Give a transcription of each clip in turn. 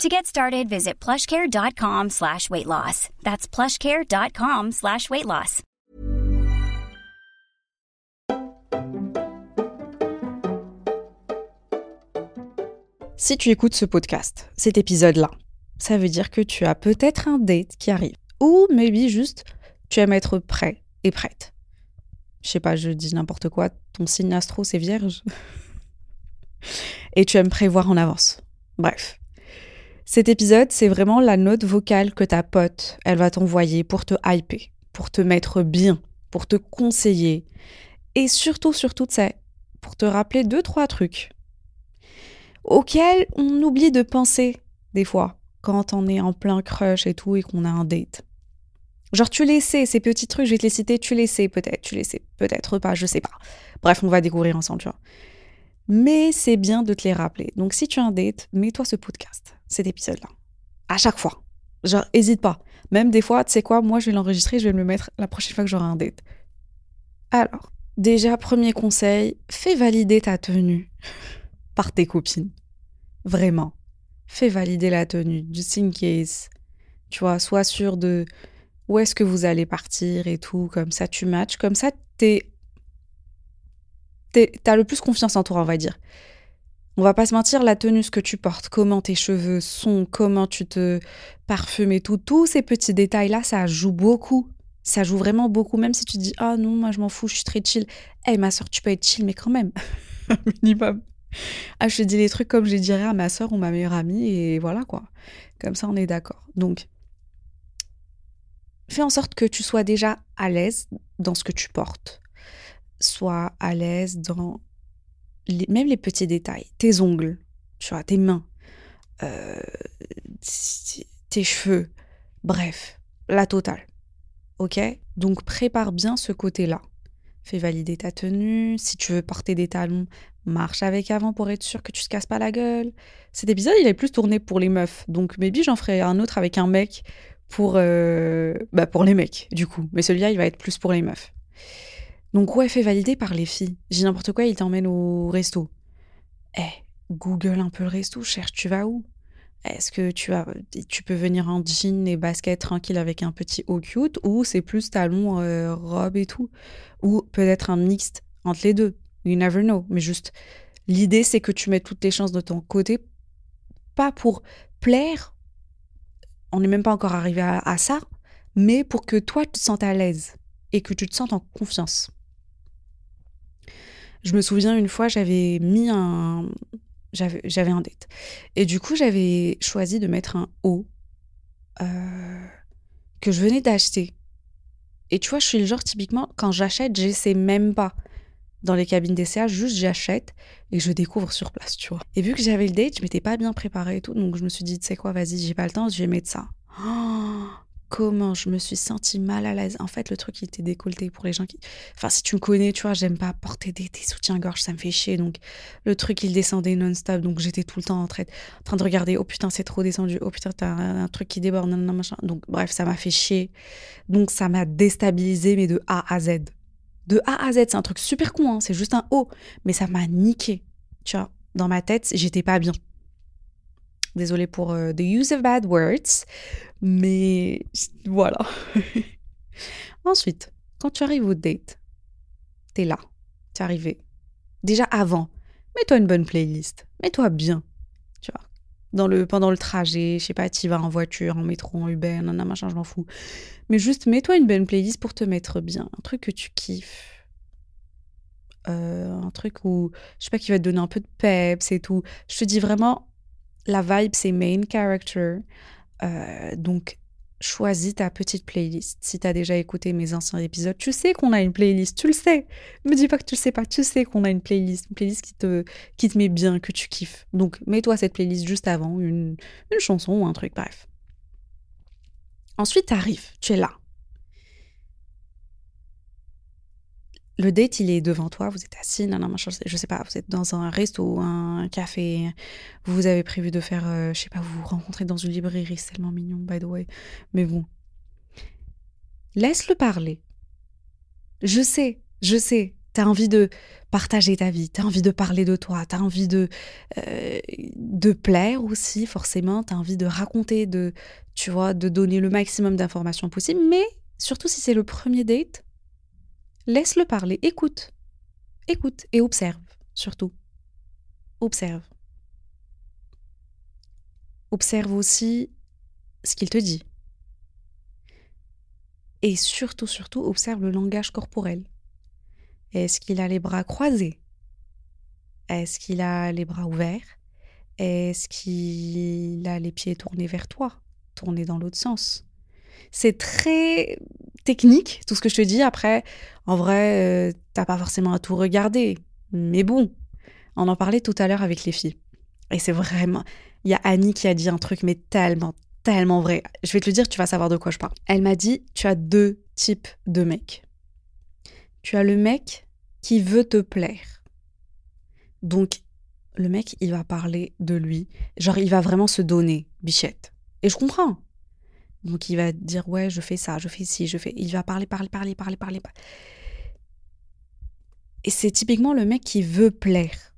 To get started, visit plushcare.com slash weight loss. That's plushcare.com slash weight loss. Si tu écoutes ce podcast, cet épisode-là, ça veut dire que tu as peut-être un date qui arrive. Ou maybe juste tu aimes être prêt et prête. Je sais pas, je dis n'importe quoi, ton signe astro c'est vierge. et tu aimes prévoir en avance. Bref. Cet épisode, c'est vraiment la note vocale que ta pote, elle va t'envoyer pour te hyper, pour te mettre bien, pour te conseiller. Et surtout, surtout, c'est pour te rappeler deux, trois trucs auxquels on oublie de penser des fois quand on est en plein crush et tout et qu'on a un date. Genre, tu les sais, ces petits trucs, je vais te les citer, tu les sais peut-être, tu les sais peut-être pas, je sais pas. Bref, on va découvrir ensemble, tu vois. Mais c'est bien de te les rappeler. Donc, si tu as un date, mets-toi ce podcast, cet épisode-là. À chaque fois. Genre, hésite pas. Même des fois, tu sais quoi, moi, je vais l'enregistrer, je vais me le mettre la prochaine fois que j'aurai un date. Alors, déjà, premier conseil, fais valider ta tenue par tes copines. Vraiment. Fais valider la tenue, just in case. Tu vois, sois sûr de où est-ce que vous allez partir et tout. Comme ça, tu matches. Comme ça, t'es. T'as le plus confiance en toi, on va dire. On va pas se mentir, la tenue, ce que tu portes, comment tes cheveux sont, comment tu te parfumes et tout, tous ces petits détails-là, ça joue beaucoup. Ça joue vraiment beaucoup, même si tu dis Ah non, moi je m'en fous, je suis très chill. Eh, ma soeur, tu peux être chill, mais quand même, minimum. Ah, je te dis les trucs comme je les dirais à ma soeur ou ma meilleure amie, et voilà quoi. Comme ça, on est d'accord. Donc, fais en sorte que tu sois déjà à l'aise dans ce que tu portes. Sois à l'aise dans même les petits détails. Tes ongles, tu vois, tes mains, euh, tes cheveux, bref, la totale. Ok? Donc prépare bien ce côté-là. Fais valider ta tenue. Si tu veux porter des talons, marche avec avant pour être sûr que tu te casses pas la gueule. Cet épisode, il est plus tourné pour les meufs. Donc maybe j'en ferai un autre avec un mec pour, euh, bah pour les mecs, du coup. Mais celui-là, il va être plus pour les meufs. Donc ouais, fais valider par les filles. J'ai n'importe quoi, il t'emmène au resto. Eh, Google un peu le resto, cherche, tu vas où? Est-ce que tu, as, tu peux venir en jean et basket tranquille avec un petit haut cute ou c'est plus talon, euh, robe et tout? Ou peut-être un mixte entre les deux. You never know. Mais juste, l'idée c'est que tu mets toutes les chances de ton côté, pas pour plaire on n'est même pas encore arrivé à, ça, mais pour que toi, tu te sentes à l'aise et que tu te sentes en confiance. Je me souviens une fois, j'avais mis un. J'avais un date. Et du coup, j'avais choisi de mettre un haut euh, que je venais d'acheter. Et tu vois, je suis le genre, typiquement, quand j'achète, j'essaie même pas dans les cabines d'essai, juste j'achète et je découvre sur place, tu vois. Et vu que j'avais le date, je m'étais pas bien préparée et tout, donc je me suis dit, tu sais quoi, vas-y, j'ai pas le temps, je vais mettre ça. Oh, comment je me suis sentie mal à l'aise. En fait, le truc, il était décolleté pour les gens qui. Enfin, si tu me connais, tu vois, j'aime pas porter des, soutiens-gorge, ça me fait chier. Donc, le truc, il descendait non-stop. Donc, j'étais tout le temps en train, de regarder. Oh putain, c'est trop descendu. Oh putain, t'as un, truc qui déborde. Non, non, machin. Donc, bref, ça m'a fait chier. Donc, ça m'a déstabilisé, mais de A à Z de A à Z. C'est un truc super con, hein, c'est juste un O. Mais ça m'a niqué. Tu vois, dans ma tête, j'étais pas bien. Désolée pour euh, the use of bad words, mais voilà. Ensuite, quand tu arrives au date, t'es là, t'es arrivé. Déjà avant, mets-toi une bonne playlist, mets-toi bien dans le, pendant le trajet, je sais pas, tu vas en voiture, en métro, en Uber, nanana, machin, je m'en fous. Mais juste mets-toi une bonne playlist pour te mettre bien, un truc que tu kiffes. Euh, un truc où, je sais pas, qui va te donner un peu de peps et tout. Je te dis vraiment, la vibe, c'est main character. Euh, donc, choisis ta petite playlist. Si tu as déjà écouté mes anciens épisodes, tu sais qu'on a une playlist, tu le sais. Ne me dis pas que tu le sais pas, tu sais qu'on a une playlist, une playlist qui te, qui te met bien, que tu kiffes. Donc mets-toi cette playlist juste avant, une, une chanson ou un truc, bref. Ensuite, tu arrives, tu es là. Le date, il est devant toi, vous êtes assis, non, non, je sais pas, vous êtes dans un resto, un café, vous avez prévu de faire, euh, je sais pas, vous vous rencontrez dans une librairie, c'est tellement mignon, by the way. Mais bon. Laisse-le parler. Je sais, je sais, t'as envie de partager ta vie, t'as envie de parler de toi, t'as envie de, euh, de plaire aussi, forcément, t'as envie de raconter, de, tu vois, de donner le maximum d'informations possible, mais surtout si c'est le premier date, Laisse-le parler, écoute. Écoute et observe, surtout. Observe. Observe aussi ce qu'il te dit. Et surtout, surtout, observe le langage corporel. Est-ce qu'il a les bras croisés? Est-ce qu'il a les bras ouverts? Est-ce qu'il a les pieds tournés vers toi Tournés dans l'autre sens? C'est très technique, tout ce que je te dis. Après, en vrai, euh, t'as pas forcément à tout regarder. Mais bon, on en parlait tout à l'heure avec les filles. Et c'est vraiment. Il y a Annie qui a dit un truc, mais tellement, tellement vrai. Je vais te le dire, tu vas savoir de quoi je parle. Elle m'a dit tu as deux types de mecs. Tu as le mec qui veut te plaire. Donc, le mec, il va parler de lui. Genre, il va vraiment se donner, bichette. Et je comprends. Donc il va dire ouais, je fais ça, je fais ci, je fais. Il va parler, parler, parler, parler, parler. Et c'est typiquement le mec qui veut plaire.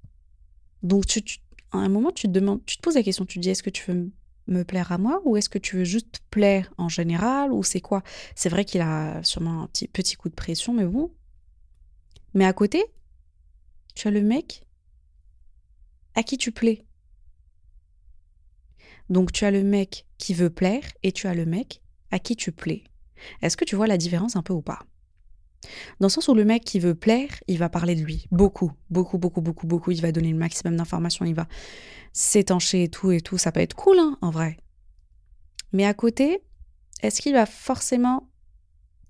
Donc tu, à un moment, tu te demandes, tu te poses la question, tu te dis est-ce que tu veux me plaire à moi ou est-ce que tu veux juste plaire en général ou c'est quoi? C'est vrai qu'il a sûrement un petit, petit coup de pression, mais bon. Mais à côté, tu as le mec à qui tu plais. Donc tu as le mec qui veut plaire et tu as le mec à qui tu plais. Est-ce que tu vois la différence un peu ou pas? Dans le sens où le mec qui veut plaire, il va parler de lui. Beaucoup, beaucoup, beaucoup, beaucoup, beaucoup. Il va donner le maximum d'informations, il va s'étancher et tout et tout. Ça peut être cool, hein, en vrai. Mais à côté, est-ce qu'il va forcément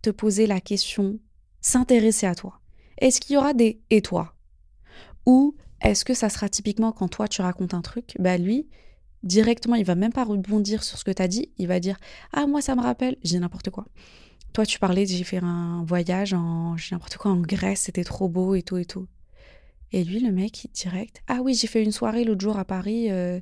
te poser la question, s'intéresser à toi? Est-ce qu'il y aura des et toi Ou est-ce que ça sera typiquement quand toi tu racontes un truc, bah lui, directement, il va même pas rebondir sur ce que tu as dit, il va dire Ah, moi, ça me rappelle, j'ai n'importe quoi. Toi, tu parlais, j'ai fait un voyage en, n'importe quoi, en Grèce, c'était trop beau et tout et tout. Et lui, le mec, direct Ah oui, j'ai fait une soirée l'autre jour à Paris. Euh,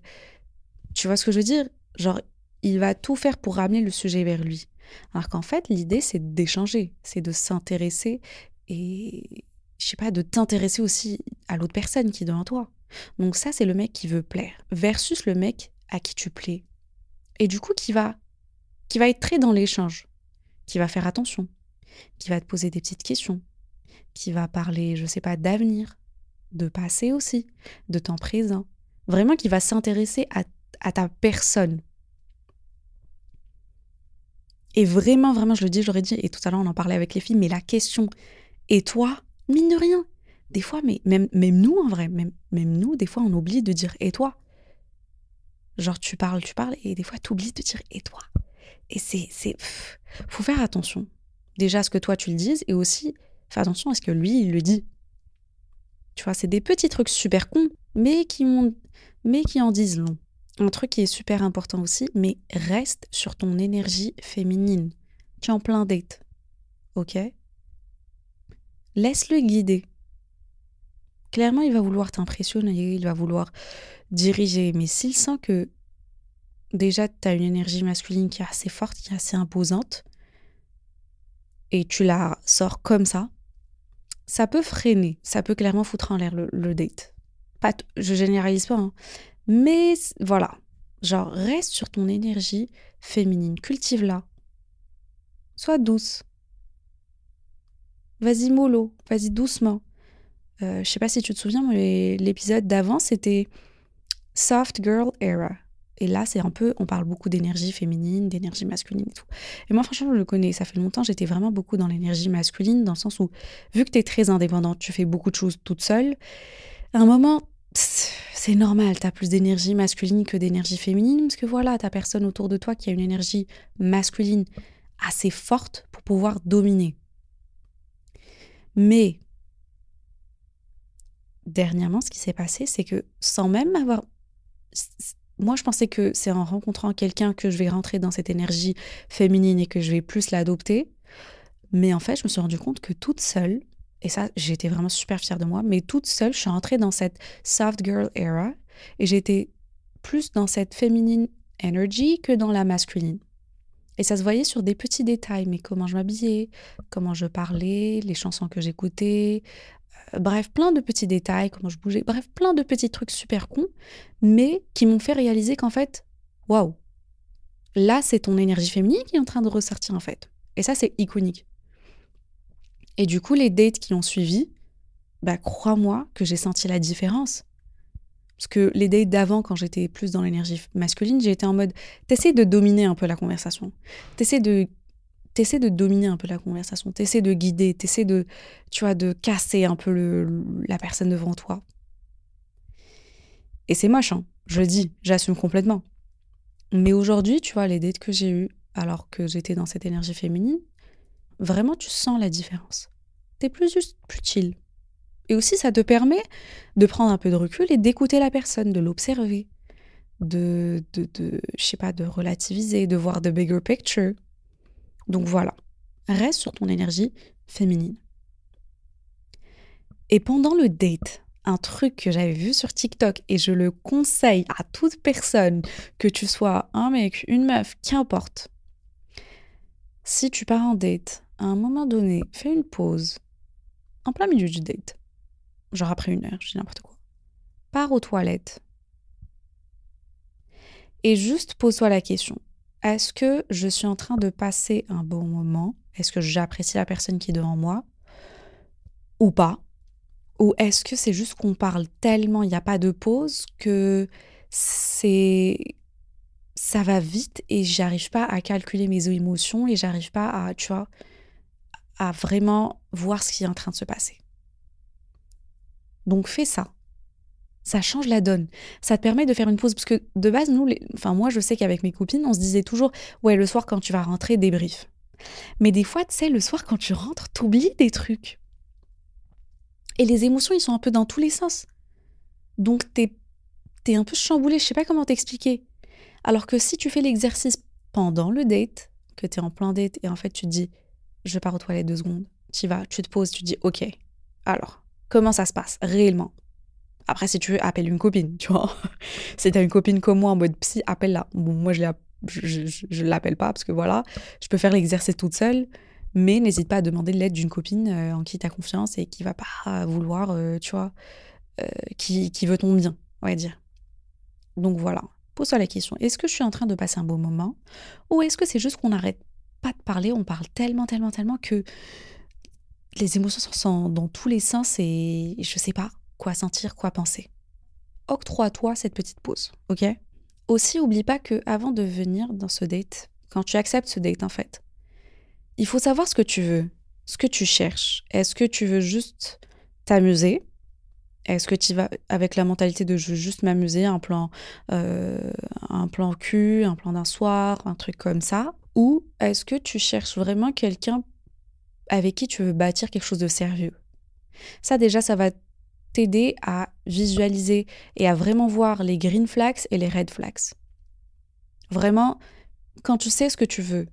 tu vois ce que je veux dire? Genre, il va tout faire pour ramener le sujet vers lui. Alors qu'en fait, l'idée, c'est d'échanger, c'est de s'intéresser et, je sais pas, de t'intéresser aussi à l'autre personne qui est devant toi. Donc ça, c'est le mec qui veut plaire, versus le mec à qui tu plais. Et du coup, qui va, qui va être très dans l'échange, qui va faire attention, qui va te poser des petites questions, qui va parler, je sais pas, d'avenir, de passé aussi, de temps présent. Vraiment qui va s'intéresser à, ta personne. Et vraiment, vraiment, je le dis, je l'aurais dit, et tout à l'heure on en parlait avec les filles, mais la question, et toi, mine de rien, des fois, mais même, même nous, en vrai, même, même nous, des fois, on oublie de dire et toi? Genre, tu parles, tu parles, et des fois, tu oublies de dire et toi? Et c'est. c'est faut faire attention. Déjà, à ce que toi, tu le dises, et aussi, fais attention à ce que lui, il le dit. Tu vois, c'est des petits trucs super cons, mais qui, mais qui en disent long. Un truc qui est super important aussi, mais reste sur ton énergie féminine. Tu es en plein date. Ok? Laisse-le guider clairement, il va vouloir t'impressionner, il va vouloir diriger. Mais s'il sent que déjà, tu as une énergie masculine qui est assez forte, qui est assez imposante, et tu la sors comme ça, ça peut freiner, ça peut clairement foutre en l'air le, date. Pas je généralise pas, hein. mais voilà. Genre, reste sur ton énergie féminine, cultive-la. Sois douce. Vas-y mollo, vas-y doucement. Euh, je sais pas si tu te souviens, mais l'épisode d'avant, c'était Soft Girl Era. Et là, c'est un peu, on parle beaucoup d'énergie féminine, d'énergie masculine et tout. Et moi, franchement, je le connais. Ça fait longtemps, j'étais vraiment beaucoup dans l'énergie masculine, dans le sens où, vu que tu es très indépendante, tu fais beaucoup de choses toute seule, à un moment, c'est normal, tu as plus d'énergie masculine que d'énergie féminine, parce que voilà, tu personne autour de toi qui a une énergie masculine assez forte pour pouvoir dominer. Mais dernièrement, ce qui s'est passé, c'est que sans même avoir... Moi, je pensais que c'est en rencontrant quelqu'un que je vais rentrer dans cette énergie féminine et que je vais plus l'adopter. Mais en fait, je me suis rendu compte que toute seule, Et ça, j'étais vraiment super fière de moi. Mais toute seule, je suis rentrée dans cette soft girl era et j'étais plus dans cette féminine energy que dans la masculine. Et ça se voyait sur des petits détails, mais comment je m'habillais, comment je parlais, les chansons que j'écoutais, bref, plein de petits détails, comment je bougeais, bref, plein de petits trucs super cons, mais qui m'ont fait réaliser qu'en fait, waouh, là, c'est ton énergie féminine qui est en train de ressortir en fait. Et ça, c'est iconique. Et du coup, les dates qui ont suivi, bah, crois-moi que j'ai senti la différence. Parce que les dates d'avant, quand j'étais plus dans l'énergie masculine, j'étais en mode, t'essaies de dominer un peu la conversation. T'essaies de, t'essaies de dominer un peu la conversation. T'essaies de guider. T'essaies de, tu vois, de casser un peu la personne devant toi. Et c'est moche, hein. Je le dis, j'assume complètement. Mais aujourd'hui, tu vois, les dates que j'ai eues, alors que j'étais dans cette énergie féminine, vraiment, tu sens la différence. T'es plus juste, plus chill. Et aussi, ça te permet de prendre un peu de recul et d'écouter la personne, de l'observer, de, de, de, je sais pas, de relativiser, de voir the bigger picture. Donc voilà, reste sur ton énergie féminine. Et pendant le date, un truc que j'avais vu sur TikTok et je le conseille à toute personne, que tu sois un mec, une meuf, qu'importe. Si tu pars en date, à un moment donné, fais une pause en plein milieu du date genre après une heure, je dis n'importe quoi. Pars aux toilettes. Et juste pose-toi la question. Est-ce que je suis en train de passer un bon moment? Est-ce que j'apprécie la personne qui est devant moi? Ou pas? Ou est-ce que c'est juste qu'on parle tellement, il n'y a pas de pause, que c'est ça va vite et j'arrive pas à calculer mes émotions et j'arrive pas à, tu vois, à vraiment voir ce qui est en train de se passer? Donc fais ça. Ça change la donne. Ça te permet de faire une pause. Parce que de base, nous, enfin moi, je sais qu'avec mes copines, on se disait toujours, ouais, le soir quand tu vas rentrer, débrief. Mais des fois, tu sais, le soir quand tu rentres, t'oublies des trucs. Et les émotions, ils sont un peu dans tous les sens. Donc t'es es un peu chamboulé, je sais pas comment t'expliquer. Alors que si tu fais l'exercice pendant le date, que tu es en plein date, et en fait tu te dis, je pars aux toilettes deux secondes, tu vas, tu te poses, tu te dis, ok, alors, comment ça se passe réellement? Après, si tu veux, appelle une copine, tu vois. si t'as une copine comme moi en mode psy, appelle-la. Bon, moi, je ne l'appelle pas parce que voilà, je peux faire l'exercice toute seule, mais n'hésite pas à demander l'aide d'une copine euh, en qui tu as confiance et qui va pas vouloir, euh, tu vois, euh, qui, qui, veut ton bien, on va dire. Donc voilà, pose-toi la question est-ce que je suis en train de passer un beau moment ou est-ce que c'est juste qu'on n'arrête pas de parler, on parle tellement, tellement, tellement que les émotions sont dans tous les sens et je sais pas quoi sentir, quoi penser. Octroie-toi cette petite pause, ok? Aussi, oublie pas que avant de venir dans ce date, quand tu acceptes ce date en fait, il faut savoir ce que tu veux, ce que tu cherches. Est-ce que tu veux juste t'amuser? Est-ce que tu vas avec la mentalité de je veux juste m'amuser, un plan, euh, un plan cul, un plan d'un soir, un truc comme ça? Ou est-ce que tu cherches vraiment quelqu'un avec qui tu veux bâtir quelque chose de sérieux? Ça déjà, ça va t'aider à visualiser et à vraiment voir les green flags et les red flags. Vraiment, quand tu sais ce que tu veux,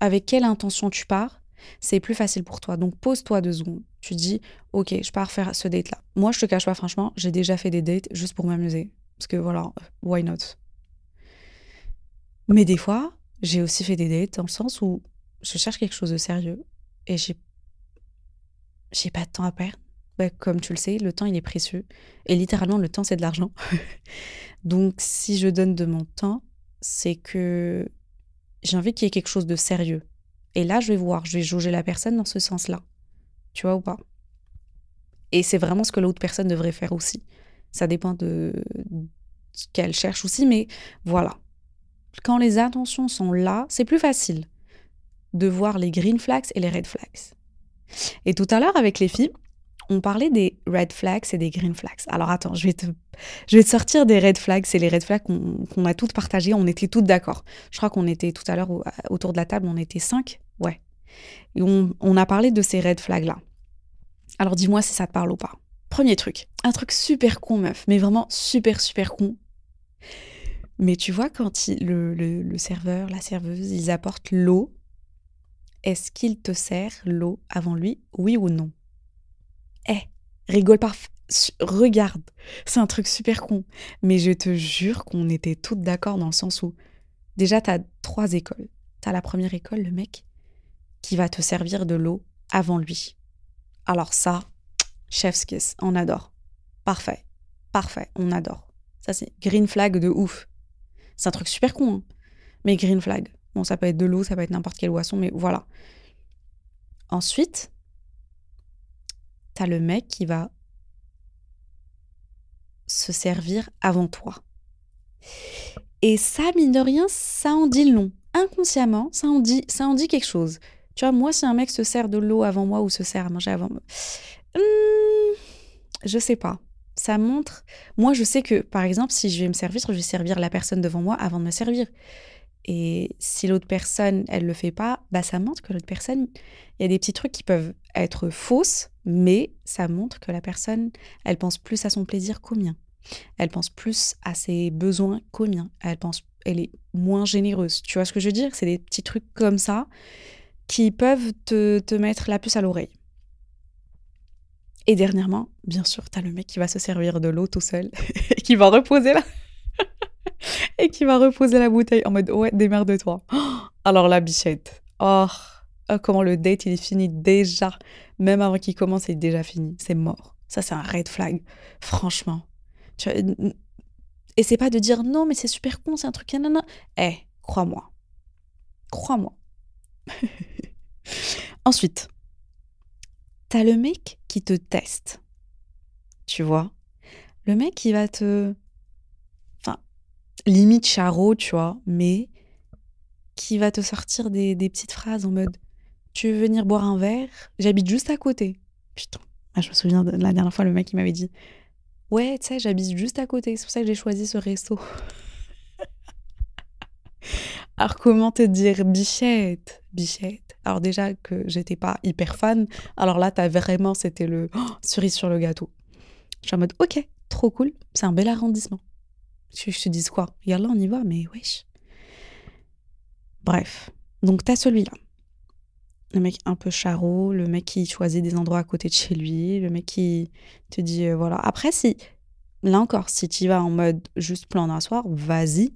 avec quelle intention tu pars, c'est plus facile pour toi. Donc pose-toi deux secondes. Tu dis, ok, je pars faire ce date-là. Moi, je te cache pas, franchement, j'ai déjà fait des dates juste pour m'amuser. Parce que voilà, why not? Mais des fois, j'ai aussi fait des dates dans le sens où je cherche quelque chose de sérieux et j'ai j'ai pas de temps à perdre. Comme tu le sais, le temps il est précieux et littéralement le temps c'est de l'argent. Donc si je donne de mon temps, c'est que j'ai envie qu'il y ait quelque chose de sérieux. Et là, je vais voir, je vais jauger la personne dans ce sens-là. Tu vois ou pas? Et c'est vraiment ce que l'autre personne devrait faire aussi. Ça dépend de ce qu'elle cherche aussi, mais voilà. Quand les intentions sont là, c'est plus facile de voir les green flags et les red flags. Et tout à l'heure, avec les filles, on parlait des red flags et des green flags. Alors attends, je vais te, sortir des red flags. C'est les red flags qu'on a toutes partagées. On était toutes d'accord. Je crois qu'on était tout à l'heure autour de la table, on était cinq. Ouais. Et on, on a parlé de ces red flags-là. Alors dis-moi si ça te parle ou pas. Premier truc, un truc super con, meuf, mais vraiment super, super con. Mais tu vois, quand le, le, le serveur, la serveuse, ils apportent l'eau est-ce qu'il te sert l'eau avant lui, oui ou non? Eh, rigole pas. Regarde, c'est un truc super con. Mais je te jure qu'on était toutes d'accord dans le sens où, déjà, t'as trois écoles. T'as la première école, le mec, qui va te servir de l'eau avant lui. Alors ça, chef's kiss, on adore. Parfait, parfait, on adore. Ça, c'est green flag de ouf. C'est un truc super con, hein. mais green flag. Bon, ça peut être de l'eau, ça peut être n'importe quelle boisson, mais voilà. Ensuite, t'as le mec qui va se servir avant toi. Et ça, mine de rien, ça en dit long. Inconsciemment, ça en dit, ça en dit quelque chose. Tu vois, moi, si un mec se sert de l'eau avant moi ou se sert à manger avant moi, hmm, je sais pas. Ça montre. Moi, je sais que, par exemple, si je vais me servir, je vais servir la personne devant moi avant de me servir. Et si l'autre personne, elle le fait pas, bah ça montre que l'autre personne, il y a des petits trucs qui peuvent être fausses, mais ça montre que la personne, elle pense plus à son plaisir qu'au mien. Elle pense plus à ses besoins qu'au mien. Elle pense, elle est moins généreuse. Tu vois ce que je veux dire? C'est des petits trucs comme ça qui peuvent te, te mettre la puce à l'oreille. Et dernièrement, bien sûr, tu as le mec qui va se servir de l'eau tout seul et qui va reposer là et qui va reposer la bouteille en mode ouais, démerde-toi. alors la bichette. Oh, oh, comment le date il est fini déjà. Même avant qu'il commence, il est déjà fini. C'est mort. Ça, c'est un red flag. Franchement. Tu Et c'est pas de dire non, mais c'est super con, c'est un truc. Non. Eh, crois-moi. Crois-moi. Ensuite, t'as le mec qui te teste. Tu vois? Le mec qui va te limite charo, tu vois, mais qui va te sortir des, petites phrases en mode Tu veux venir boire un verre? J'habite juste à côté. Putain, ah, je me souviens de la dernière fois, le mec qui m'avait dit Ouais, tu sais, j'habite juste à côté, c'est pour ça que j'ai choisi ce resto. Alors, comment te dire? Bichette Bichette. Alors, déjà que j'étais pas hyper fan, alors là, t'as vraiment, c'était le oh, cerise sur le gâteau. Je suis en mode Ok, trop cool, c'est un bel arrondissement. Tu je te dis quoi? Là on y va, mais wesh. Bref, donc t'as celui-là. Le mec un peu charot, le mec qui choisit des endroits à côté de chez lui, le mec qui te dit euh, voilà. Après, si, là encore, si tu vas en mode juste plan d'un soir, vas-y.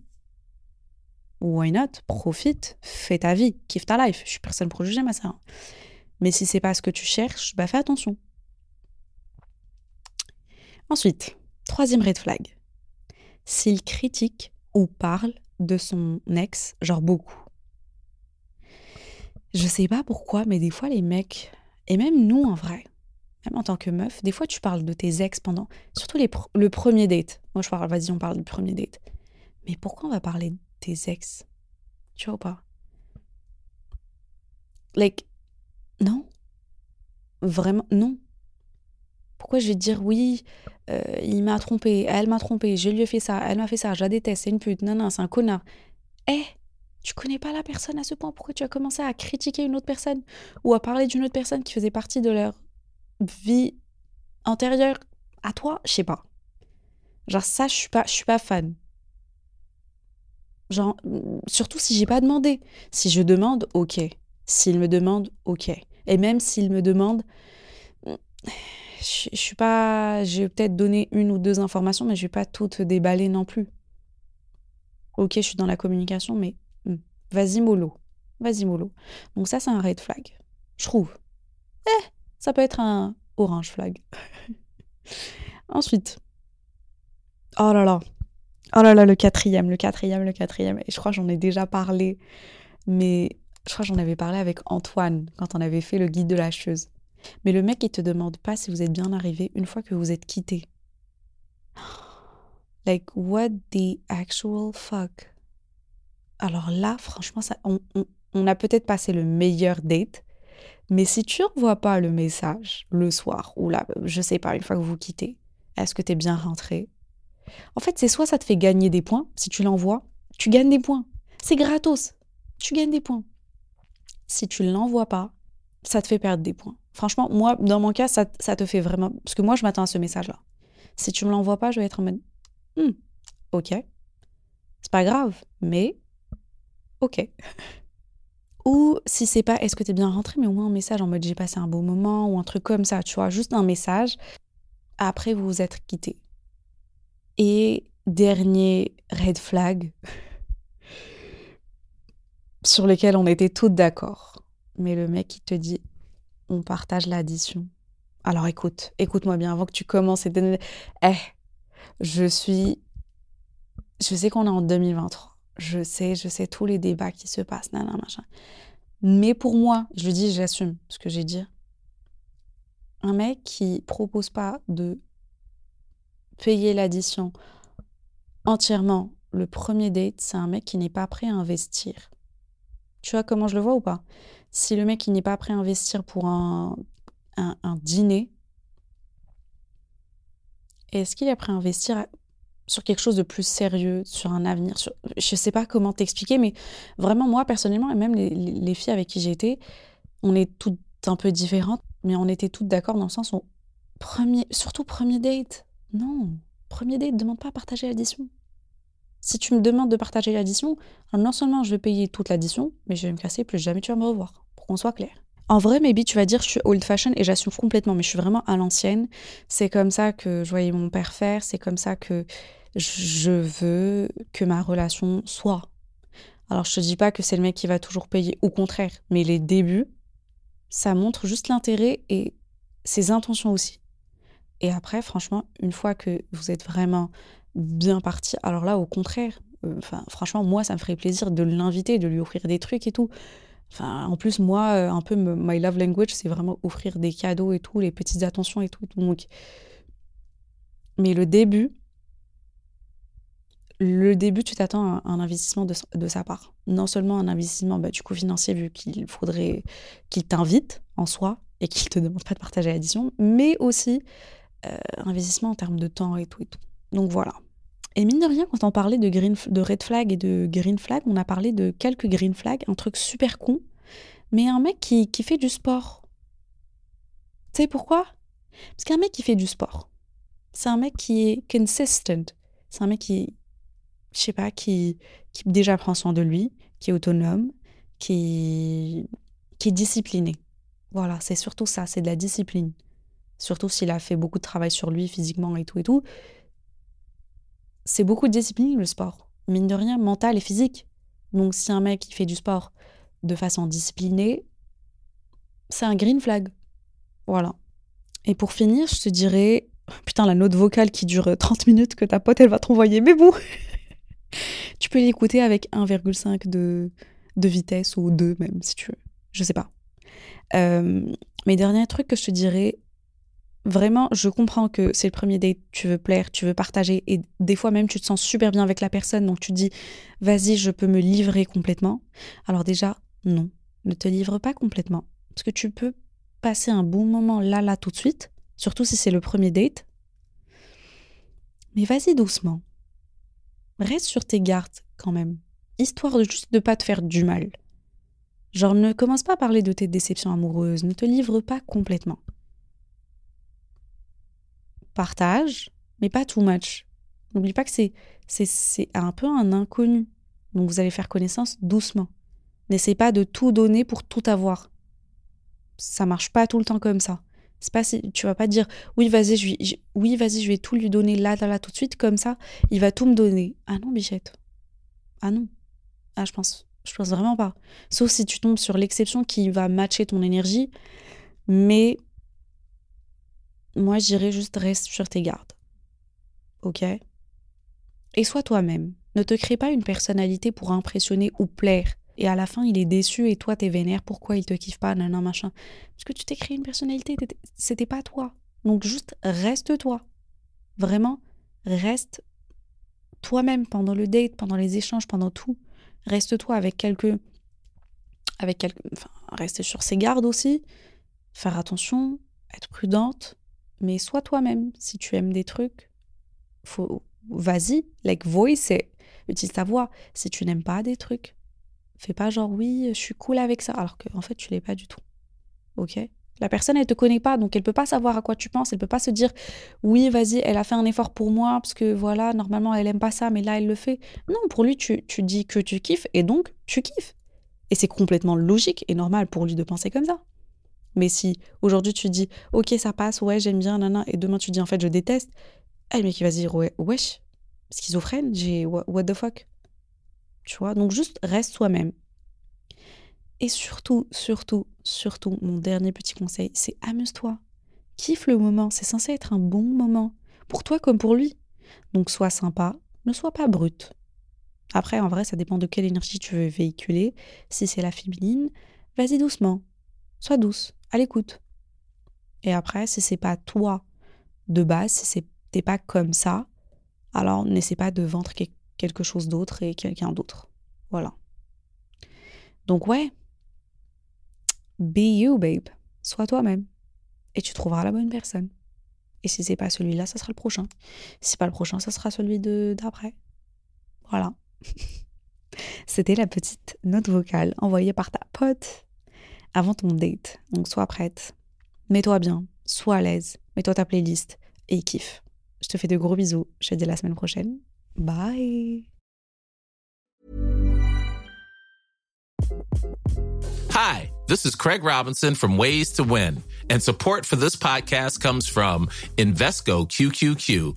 Why not? Profite, fais ta vie, kiffe ta life. Je suis personne pour juger ma sœur. Mais si c'est pas ce que tu cherches, bah fais attention. Ensuite, troisième red flag s'il critique ou parle de son ex, genre beaucoup. Je sais pas pourquoi, mais des fois les mecs, et même nous en vrai, même en tant que meuf, des fois tu parles de tes ex pendant, surtout les le premier date. Moi je parle, vas-y, on parle du premier date. Mais pourquoi on va parler de tes ex? Tu vois ou pas? Like, non. Vraiment, non. Pourquoi je vais dire oui, euh, il m'a trompé, elle m'a trompé, je lui ai fait ça, elle m'a fait ça, je la déteste, c'est une pute, non, non, c'est un connard. Eh, tu connais pas la personne à ce point, pourquoi tu as commencé à critiquer une autre personne ou à parler d'une autre personne qui faisait partie de leur vie antérieure à toi? Je sais pas. Genre ça, je suis pas, je suis pas fan. Genre, surtout si j'ai pas demandé. Si je demande, ok. S'il me demande, ok. Et même s'il me demande, je, suis pas. J'ai peut-être donné une ou deux informations, mais je vais pas toutes déballer non plus. Ok, je suis dans la communication, mais hmm, vas-y mollo. Vas-y mollo. Donc ça, c'est un red flag. Je trouve. Eh, ça peut être un orange flag. Ensuite. Oh là là. Oh là là, le quatrième, le quatrième, le quatrième. Et je crois j'en ai déjà parlé, mais je crois j'en avais parlé avec Antoine quand on avait fait le guide de la. Mais le mec, il te demande pas si vous êtes bien arrivé une fois que vous êtes quitté. Like, what the actual fuck? Alors là, franchement, ça, on, on, a peut-être passé le meilleur date, mais si tu envoies pas le message le soir, ou là, je sais pas, une fois que vous quittez, est-ce que tu es bien rentré? En fait, c'est soit ça te fait gagner des points, si tu l'envoies, tu gagnes des points. C'est gratos. Tu gagnes des points. Si tu l'envoies pas, ça te fait perdre des points. Franchement, moi, dans mon cas, ça, te fait vraiment. Parce que moi, je m'attends à ce message-là. Si tu me l'envoies pas, je vais être en mode. Hmm, ok. C'est pas grave, mais. Ok. Ou si c'est pas est-ce que t'es bien rentré, mais au moins un message en mode j'ai passé un beau moment ou un truc comme ça, tu vois, juste un message. Après, vous vous êtes quittés. Et dernier red flag sur lequel on était toutes d'accord. Mais le mec, il te dit on partage l'addition. Alors écoute, écoute-moi bien avant que tu commences et. Eh, je suis. Je sais qu'on est en 2023 je sais, je sais tous les débats qui se passent, nan, machin. Mais pour moi, je dis, j'assume ce que j'ai dit. Un mec qui propose pas de payer l'addition entièrement le premier date, c'est un mec qui n'est pas prêt à investir. Tu vois comment je le vois ou pas? Si le mec qui n'est pas prêt à investir pour un, un, dîner, est-ce qu'il est prêt à investir sur quelque chose de plus sérieux, sur un avenir. Sur... Je sais pas comment t'expliquer, mais vraiment, moi, personnellement, et même les, filles avec qui été, on est toutes un peu différentes, mais on était toutes d'accord dans le sens où, premier, surtout premier date, non, premier date, demande pas à partager l'addition. Si tu me demandes de partager l'addition, non seulement je vais payer toute l'addition, mais je vais me casser, plus jamais tu vas me revoir, pour qu'on soit clair. En vrai, maybe tu vas dire je suis old fashion et j'assume complètement, mais je suis vraiment à l'ancienne. C'est comme ça que je voyais mon père faire, c'est comme ça que je veux que ma relation soit. Alors je te dis pas que c'est le mec qui va toujours payer, au contraire, mais les débuts, ça montre juste l'intérêt et ses intentions aussi. Et après, franchement, une fois que vous êtes vraiment bien parti, alors là, au contraire, euh, franchement, moi, ça me ferait plaisir de l'inviter, de lui offrir des trucs et tout. Enfin, en plus, moi, euh, un peu, my love language, c'est vraiment offrir des cadeaux et tout, les petites attentions et tout. Donc... Mais le début, le début, tu t'attends à un investissement de, sa part. Non seulement un investissement bah, du coup financier, vu qu'il faudrait qu'il t'invite en soi et qu'il te demande pas de partager l'addition, mais aussi euh, investissement en termes de temps et tout et tout. Donc voilà. Et mine de rien, quand on parlait de, red flag et de green flag, on a parlé de quelques green flags, un truc super con, mais un mec qui, qui fait du sport. Tu sais pourquoi? Parce qu'un mec qui fait du sport, c'est un mec qui est consistent. C'est un mec qui, je sais pas, qui, qui déjà prend soin de lui, qui est autonome, qui, qui est discipliné. Voilà, c'est surtout ça, c'est de la discipline. Surtout s'il a fait beaucoup de travail sur lui physiquement et tout et tout c'est beaucoup de discipline le sport. Mine de rien, mental et physique. Donc si un mec qui fait du sport de façon disciplinée, c'est un green flag. Voilà. Et pour finir, je te dirais, putain, la note vocale qui dure 30 minutes que ta pote, elle va t'envoyer, mais bon, tu peux l'écouter avec 1,5 de, de vitesse ou 2 même, si tu veux. Je sais pas. Euh, mais dernier truc que je te dirais, Vraiment, je comprends que c'est le premier date, tu veux plaire, tu veux partager, et des fois même tu te sens super bien avec la personne, donc tu te dis, vas-y, je peux me livrer complètement. Alors déjà, non, ne te livre pas complètement, parce que tu peux passer un bon moment là, là, tout de suite, surtout si c'est le premier date. Mais vas-y doucement. Reste sur tes gardes quand même, histoire de juste de pas te faire du mal. Genre, ne commence pas à parler de tes déceptions amoureuses, ne te livre pas complètement partage, mais pas too much. N'oublie pas que c'est, c'est, un peu un inconnu. Donc vous allez faire connaissance doucement. N'essaie pas de tout donner pour tout avoir. Ça marche pas tout le temps comme ça. C'est pas si, tu vas pas dire oui vas-y je, oui vas-y je vais tout lui donner là là là tout de suite comme ça il va tout me donner. Ah non bichette. Ah non. Ah je pense je pense vraiment pas. Sauf si tu tombes sur l'exception qui va matcher ton énergie mais moi, j'irais juste reste sur tes gardes. Ok? Et sois toi-même. Ne te crée pas une personnalité pour impressionner ou plaire. Et à la fin, il est déçu et toi, t'es vénère. Pourquoi il te kiffe pas? Nan, machin. Parce que tu t'es créé une personnalité. C'était pas toi. Donc juste reste toi. Vraiment, reste toi-même pendant le date, pendant les échanges, pendant tout. Reste toi avec quelques. Avec quelques. Enfin, rester sur ses gardes aussi. Faire attention. Être prudente mais sois toi-même. Si tu aimes des trucs, faut vas-y, like voice. Utilise ta voix. Si tu n'aimes pas des trucs, fais pas genre oui, je suis cool avec ça, alors qu'en en fait tu l'es pas du tout. Ok? La personne elle te connaît pas, donc elle peut pas savoir à quoi tu penses. Elle peut pas se dire oui, vas-y, elle a fait un effort pour moi parce que voilà, normalement elle aime pas ça, mais là elle le fait. Non, pour lui tu, tu dis que tu kiffes et donc tu kiffes. Et c'est complètement logique et normal pour lui de penser comme ça. Mais si aujourd'hui tu dis, ok, ça passe, ouais, j'aime bien, nana, et demain tu dis, en fait, je déteste, eh, le mec, va se dire, ouais, wesh, schizophrène, j'ai what the fuck? Tu vois, donc juste reste soi-même. Et surtout, surtout, surtout, mon dernier petit conseil, c'est amuse-toi. Kiffe le moment, c'est censé être un bon moment, pour toi comme pour lui. Donc sois sympa, ne sois pas brute. Après, en vrai, ça dépend de quelle énergie tu veux véhiculer. Si c'est la féminine, vas-y doucement, sois douce, l'écoute. Et après, si c'est pas toi de base, si t'es pas comme ça, alors n'essaie pas de vendre quelque chose d'autre et quelqu'un d'autre. Voilà. Donc ouais, be you, babe. Sois toi-même. Et tu trouveras la bonne personne. Et si c'est pas celui-là, ça sera le prochain. Si c'est pas le prochain, ça sera celui d'après. Voilà. C'était la petite note vocale envoyée par ta pote avant ton date. Donc sois prête. Mets-toi bien. Sois à l'aise. Mets-toi ta playlist et kiffe. Je te fais de gros bisous. Je te dis à la semaine prochaine. Bye. Hi, this is Craig Robinson from Ways to Win, and support for this podcast comes from Invesco QQQ